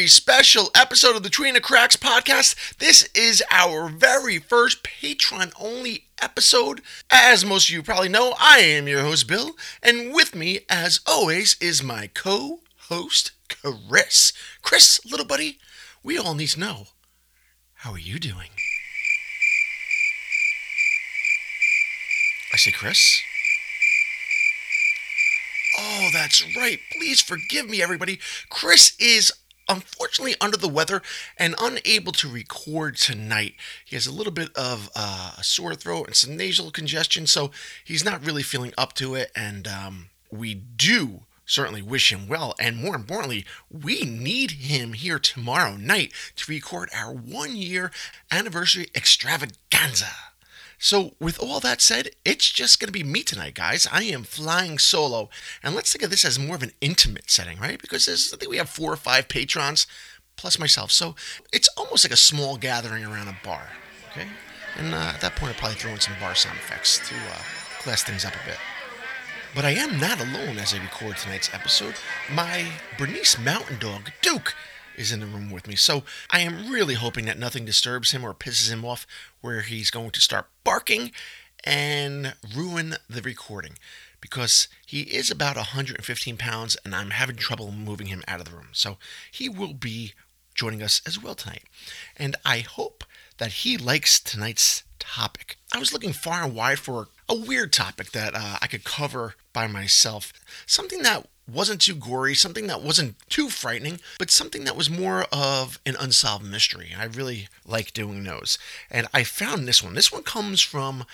very special episode of the Tree and the Cracks podcast. This is our very first Patreon only episode. As most of you probably know, I am your host, Bill, and with me, as always, is my co host, Chris. Chris, little buddy, we all need to know how are you doing? I say, Chris. Oh, that's right. Please forgive me, everybody. Chris is unfortunately under the weather and unable to record tonight. He has a little bit of uh, a sore throat and some nasal congestion, so he's not really feeling up to it. And um, we do certainly wish him well. And more importantly, we need him here tomorrow night to record our one year anniversary extravaganza. So, with all that said, it's just going to be me tonight, guys. I am flying solo. And let's think of this as more of an intimate setting, right? Because I think we have four or five patrons plus myself. So, it's almost like a small gathering around a bar, okay? And uh, at that point, I'll probably throw in some bar sound effects to uh, class things up a bit. But I am not alone as I record tonight's episode. My Bernese mountain dog, Duke, is in the room with me. So I am really hoping that nothing disturbs him or pisses him off where he's going to start barking and ruin the recording because he is about 115 pounds and I'm having trouble moving him out of the room. So he will be joining us as well tonight. And I hope that he likes tonight's topic. I was looking far and wide for a weird topic that uh, I could cover by myself, something that wasn't too gory, something that wasn't too frightening, but something that was more of an unsolved mystery. I really like doing those. And I found this one. This one comes from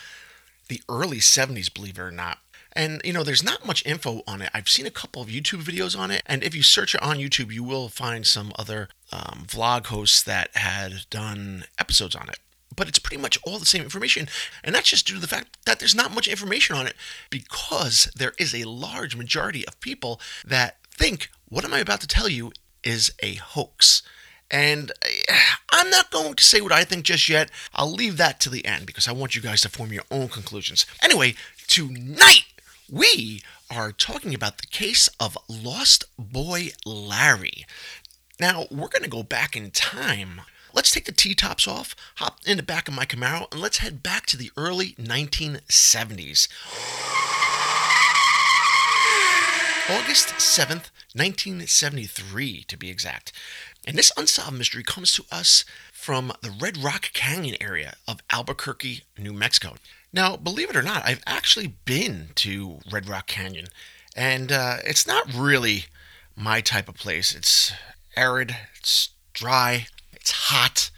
the early 70s, believe it or not. And, you know, there's not much info on it. I've seen a couple of YouTube videos on it. And if you search it on YouTube, you will find some other um, vlog hosts that had done episodes on it but it's pretty much all the same information. And that's just due to the fact that there's not much information on it because there is a large majority of people that think what am I about to tell you is a hoax. And eh, I'm not going to say what I think just yet. I'll leave that to the end because I want you guys to form your own conclusions. Anyway, tonight we are talking about the case of Lost Boy Larry. Now, we're going to go back in time Let's take the T tops off, hop in the back of my Camaro, and let's head back to the early 1970s. August 7th, 1973, to be exact. And this unsolved mystery comes to us from the Red Rock Canyon area of Albuquerque, New Mexico. Now, believe it or not, I've actually been to Red Rock Canyon, and uh, it's not really my type of place. It's arid, it's dry, it's hot,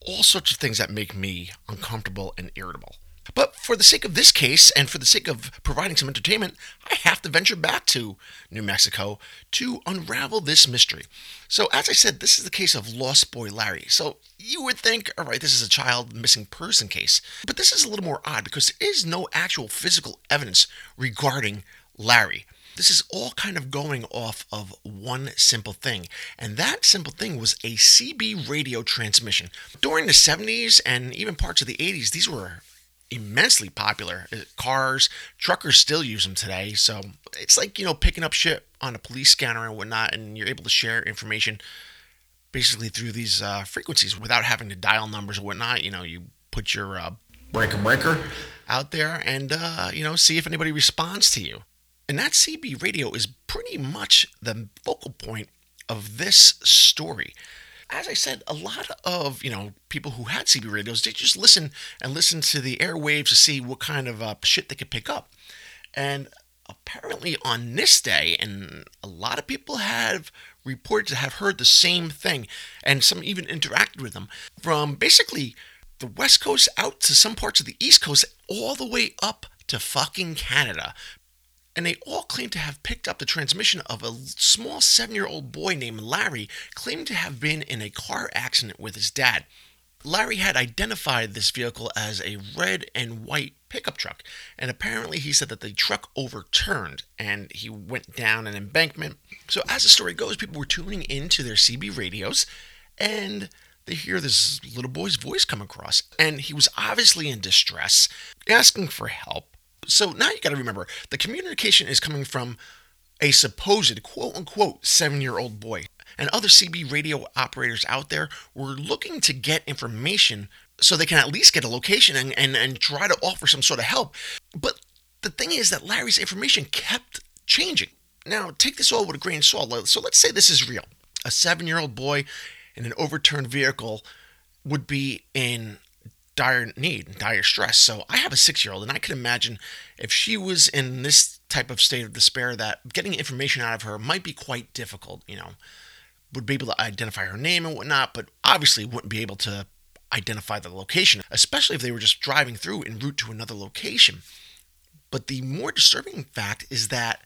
all sorts of things that make me uncomfortable and irritable. But for the sake of this case and for the sake of providing some entertainment, I have to venture back to New Mexico to unravel this mystery. So, as I said, this is the case of Lost Boy Larry. So, you would think, all right, this is a child missing person case. But this is a little more odd because there is no actual physical evidence regarding Larry. This is all kind of going off of one simple thing, and that simple thing was a CB radio transmission. During the 70s and even parts of the 80s, these were immensely popular. Uh, cars, truckers still use them today, so it's like, you know, picking up shit on a police scanner and whatnot, and you're able to share information basically through these uh, frequencies without having to dial numbers or whatnot. You know, you put your uh, breaker breaker out there and, uh, you know, see if anybody responds to you. And that CB radio is pretty much the focal point of this story. As I said, a lot of you know people who had CB radios they just listen and listen to the airwaves to see what kind of uh, shit they could pick up. And apparently on this day, and a lot of people have reported to have heard the same thing, and some even interacted with them from basically the West Coast out to some parts of the East Coast, all the way up to fucking Canada and they all claim to have picked up the transmission of a small seven year old boy named Larry, claiming to have been in a car accident with his dad. Larry had identified this vehicle as a red and white pickup truck, and apparently he said that the truck overturned and he went down an embankment. So, as the story goes, people were tuning into their CB radios and they hear this little boy's voice come across, and he was obviously in distress, asking for help so now you got to remember the communication is coming from a supposed quote unquote seven year old boy. And other CB radio operators out there were looking to get information so they can at least get a location and, and, and try to offer some sort of help. But the thing is that Larry's information kept changing. Now, take this all with a grain of salt. So let's say this is real. A seven year old boy in an overturned vehicle would be in dire need, and dire stress. So I have a six year old, and I can imagine if she was in this type of state of despair, that getting information out of her might be quite difficult. You know, would be able to identify her name and whatnot, but obviously wouldn't be able to identify the location, especially if they were just driving through en route to another location. But the more disturbing fact is that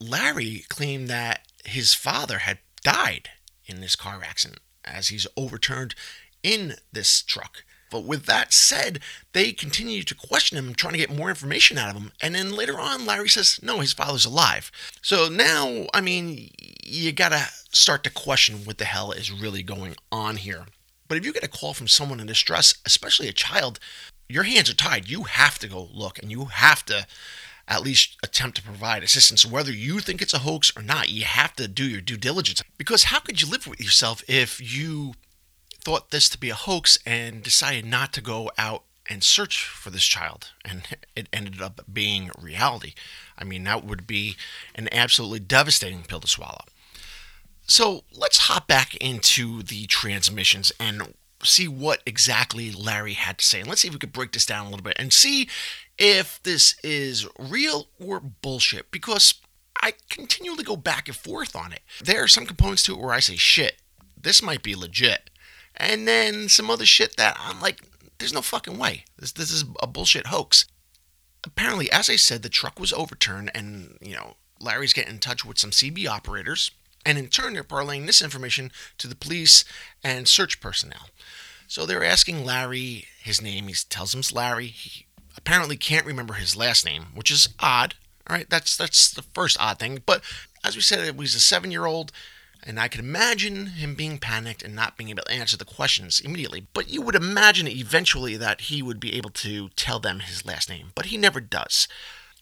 Larry claimed that his father had died in this car accident as he's overturned in this truck. But with that said, they continue to question him, trying to get more information out of him. And then later on, Larry says, no, his father's alive. So now, I mean, you gotta start to question what the hell is really going on here. But if you get a call from someone in distress, especially a child, your hands are tied. You have to go look and you have to at least attempt to provide assistance. Whether you think it's a hoax or not, you have to do your due diligence. Because how could you live with yourself if you thought this to be a hoax and decided not to go out and search for this child and it ended up being reality. I mean, that would be an absolutely devastating pill to swallow. So let's hop back into the transmissions and see what exactly Larry had to say. And let's see if we could break this down a little bit and see if this is real or bullshit because I continually go back and forth on it. There are some components to it where I say, shit, this might be legit and then some other shit that I'm like, there's no fucking way. This this is a bullshit hoax. Apparently, as I said, the truck was overturned, and you know Larry's getting in touch with some CB operators, and in turn they're parlaying this information to the police and search personnel. So they're asking Larry his name. He tells them it's Larry. He apparently can't remember his last name, which is odd. All right, that's that's the first odd thing. But as we said, it was a seven-year-old and I can imagine him being panicked and not being able to answer the questions immediately. But you would imagine eventually that he would be able to tell them his last name, but he never does.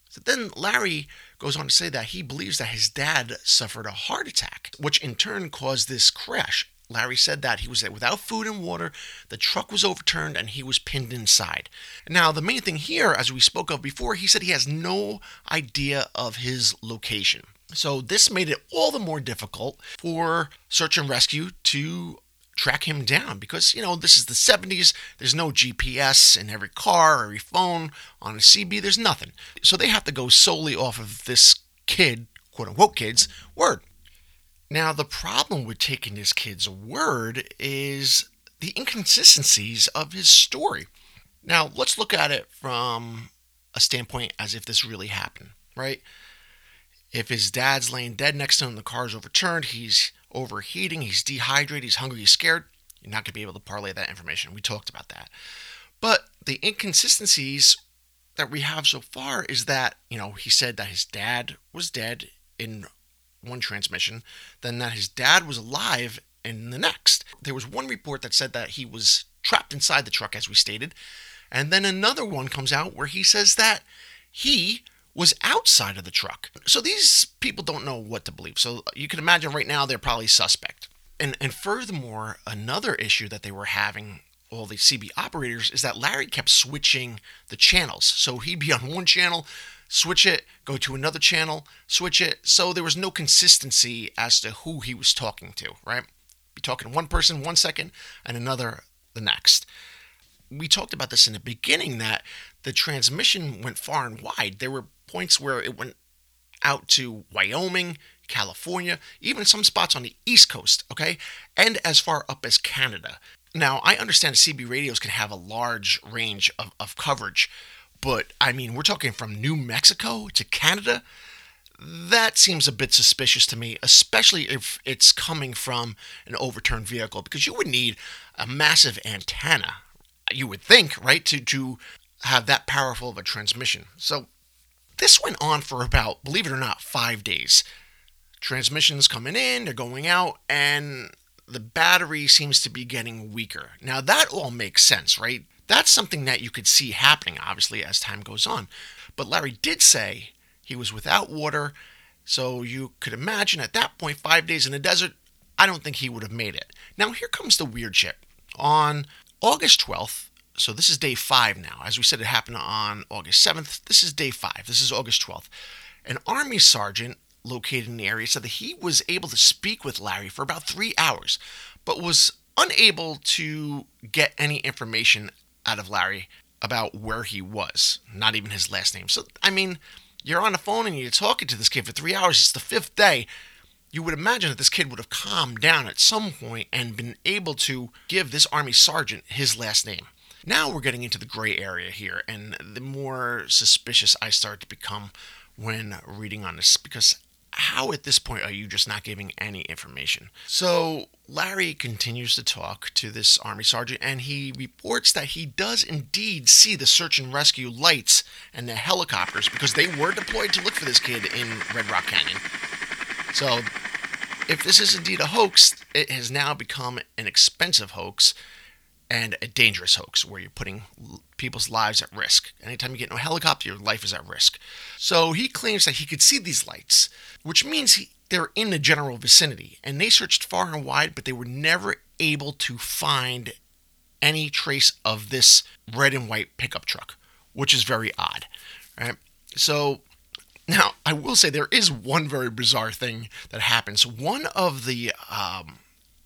So then Larry goes on to say that he believes that his dad suffered a heart attack, which in turn caused this crash. Larry said that he was without food and water, the truck was overturned, and he was pinned inside. Now, the main thing here, as we spoke of before, he said he has no idea of his location. So this made it all the more difficult for search and rescue to track him down because you know this is the 70s there's no gps in every car every phone on a cb there's nothing. So they have to go solely off of this kid quote unquote kid's word. Now the problem with taking this kid's word is the inconsistencies of his story. Now let's look at it from a standpoint as if this really happened right if his dad's laying dead next to him, the car's overturned, he's overheating, he's dehydrated, he's hungry, he's scared, you're not going to be able to parlay that information. We talked about that. But the inconsistencies that we have so far is that, you know, he said that his dad was dead in one transmission, then that his dad was alive in the next. There was one report that said that he was trapped inside the truck, as we stated. And then another one comes out where he says that he was outside of the truck. So these people don't know what to believe. So you can imagine right now they're probably suspect. And and furthermore, another issue that they were having all the CB operators is that Larry kept switching the channels. So he'd be on one channel, switch it, go to another channel, switch it. So there was no consistency as to who he was talking to, right? Be talking to one person one second and another the next. We talked about this in the beginning that the transmission went far and wide. There were points where it went out to Wyoming, California, even some spots on the East Coast, okay? And as far up as Canada. Now, I understand CB radios can have a large range of, of coverage, but I mean, we're talking from New Mexico to Canada. That seems a bit suspicious to me, especially if it's coming from an overturned vehicle, because you would need a massive antenna, you would think, right, to, to have that powerful of a transmission. So this went on for about, believe it or not, five days. Transmissions coming in, they're going out, and the battery seems to be getting weaker. Now, that all makes sense, right? That's something that you could see happening, obviously, as time goes on. But Larry did say he was without water, So you could imagine at that point, five days in the desert, I don't think he would have made it. Now, here comes the weird shit. On August 12th, so this is day five now. As we said, it happened on August 7th. This is day five. This is August 12th. An army sergeant located in the area said that he was able to speak with Larry for about three hours, but was unable to get any information out of Larry about where he was, not even his last name. So, I mean, you're on the phone and you're talking to this kid for three hours. It's the fifth day. You would imagine that this kid would have calmed down at some point and been able to give this Army sergeant his last name. Now we're getting into the gray area here, and the more suspicious I start to become when reading on this because how at this point are you just not giving any information? So Larry continues to talk to this army sergeant and he reports that he does indeed see the search and rescue lights and the helicopters because they were deployed to look for this kid in Red Rock Canyon. So if this is indeed a hoax, it has now become an expensive hoax and a dangerous hoax where you're putting people's lives at risk. Anytime you get in a helicopter, your life is at risk. So he claims that he could see these lights, which means he, they're in the general vicinity. And they searched far and wide, but they were never able to find any trace of this red and white pickup truck, which is very odd. Right? So now I will say there is one very bizarre thing that happens. One of the um,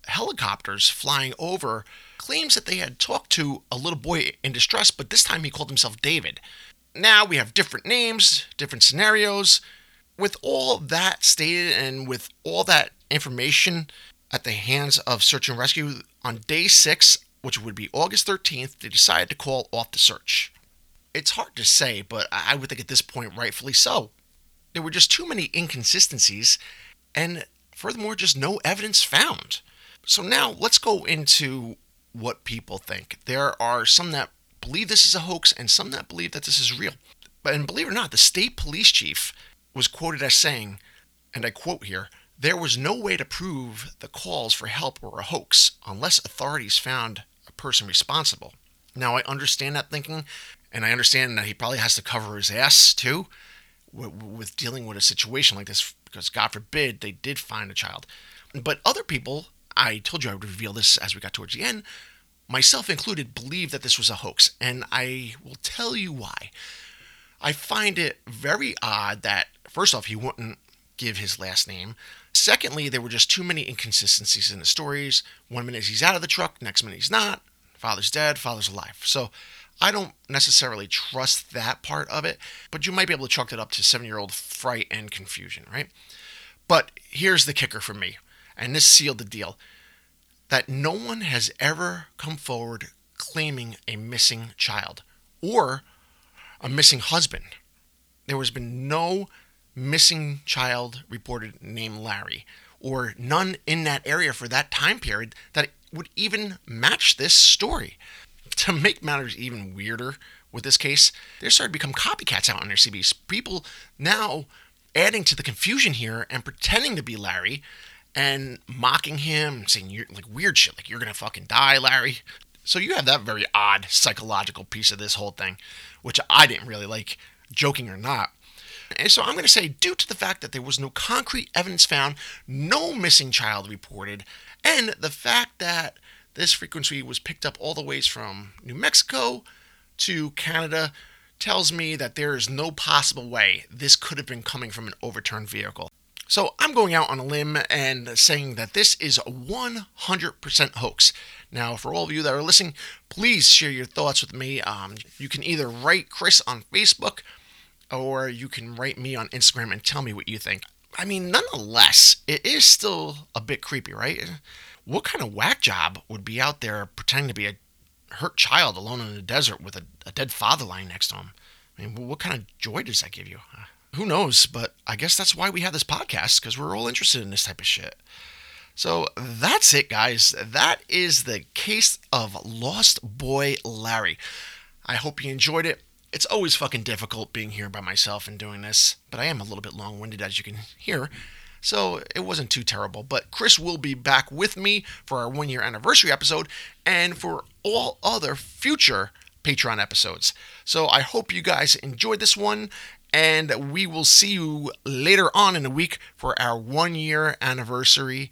helicopters flying over claims that they had talked to a little boy in distress, but this time he called himself David. Now we have different names, different scenarios. With all that stated and with all that information at the hands of search and rescue, on day six, which would be August 13th, they decided to call off the search. It's hard to say, but I would think at this point, rightfully so. There were just too many inconsistencies, and furthermore, just no evidence found. So now let's go into what people think. There are some that believe this is a hoax and some that believe that this is real. But and believe it or not, the state police chief was quoted as saying, and I quote here, there was no way to prove the calls for help were a hoax unless authorities found a person responsible. Now, I understand that thinking, and I understand that he probably has to cover his ass too with dealing with a situation like this because, God forbid, they did find a child. But other people I told you I would reveal this as we got towards the end, myself included, believe that this was a hoax, and I will tell you why. I find it very odd that, first off, he wouldn't give his last name. Secondly, there were just too many inconsistencies in the stories. One minute he's out of the truck, next minute he's not. Father's dead, father's alive. So I don't necessarily trust that part of it, but you might be able to chalk it up to seven year old fright and confusion, right? But here's the kicker for me and this sealed the deal, that no one has ever come forward claiming a missing child or a missing husband. There has been no missing child reported named Larry, or none in that area for that time period that would even match this story. To make matters even weirder with this case, there started to become copycats out on their CBs. People now adding to the confusion here and pretending to be Larry and mocking him, saying you're like weird shit, like you're gonna fucking die, Larry. So you have that very odd psychological piece of this whole thing, which I didn't really like, joking or not. And so I'm going to say, due to the fact that there was no concrete evidence found, no missing child reported, and the fact that this frequency was picked up all the ways from New Mexico to Canada, tells me that there is no possible way this could have been coming from an overturned vehicle. So I'm going out on a limb and saying that this is a 100% hoax. Now, for all of you that are listening, please share your thoughts with me. Um, you can either write Chris on Facebook or you can write me on Instagram and tell me what you think. I mean, nonetheless, it is still a bit creepy, right? What kind of whack job would be out there pretending to be a hurt child alone in the desert with a, a dead father lying next to him? I mean, what kind of joy does that give you? Who knows? But I guess that's why we have this podcast because we're all interested in this type of shit. So that's it, guys. That is the case of Lost Boy Larry. I hope you enjoyed it. It's always fucking difficult being here by myself and doing this, but I am a little bit long winded, as you can hear. So it wasn't too terrible. But Chris will be back with me for our one year anniversary episode and for all other future Patreon episodes. So I hope you guys enjoyed this one And we will see you later on in the week for our one year anniversary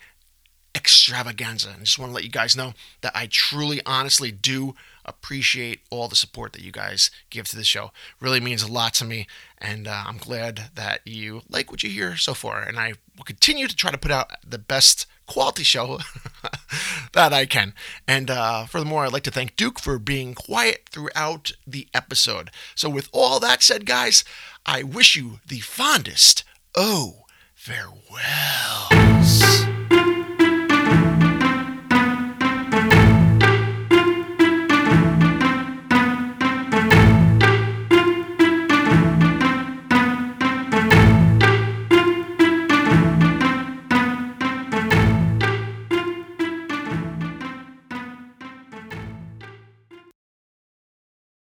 extravaganza. And just want to let you guys know that I truly, honestly do appreciate all the support that you guys give to the show. Really means a lot to me, and uh, I'm glad that you like what you hear so far. And I will continue to try to put out the best quality show that I can. And uh, furthermore, I'd like to thank Duke for being quiet throughout the episode. So, with all that said, guys, I wish you the fondest oh farewells.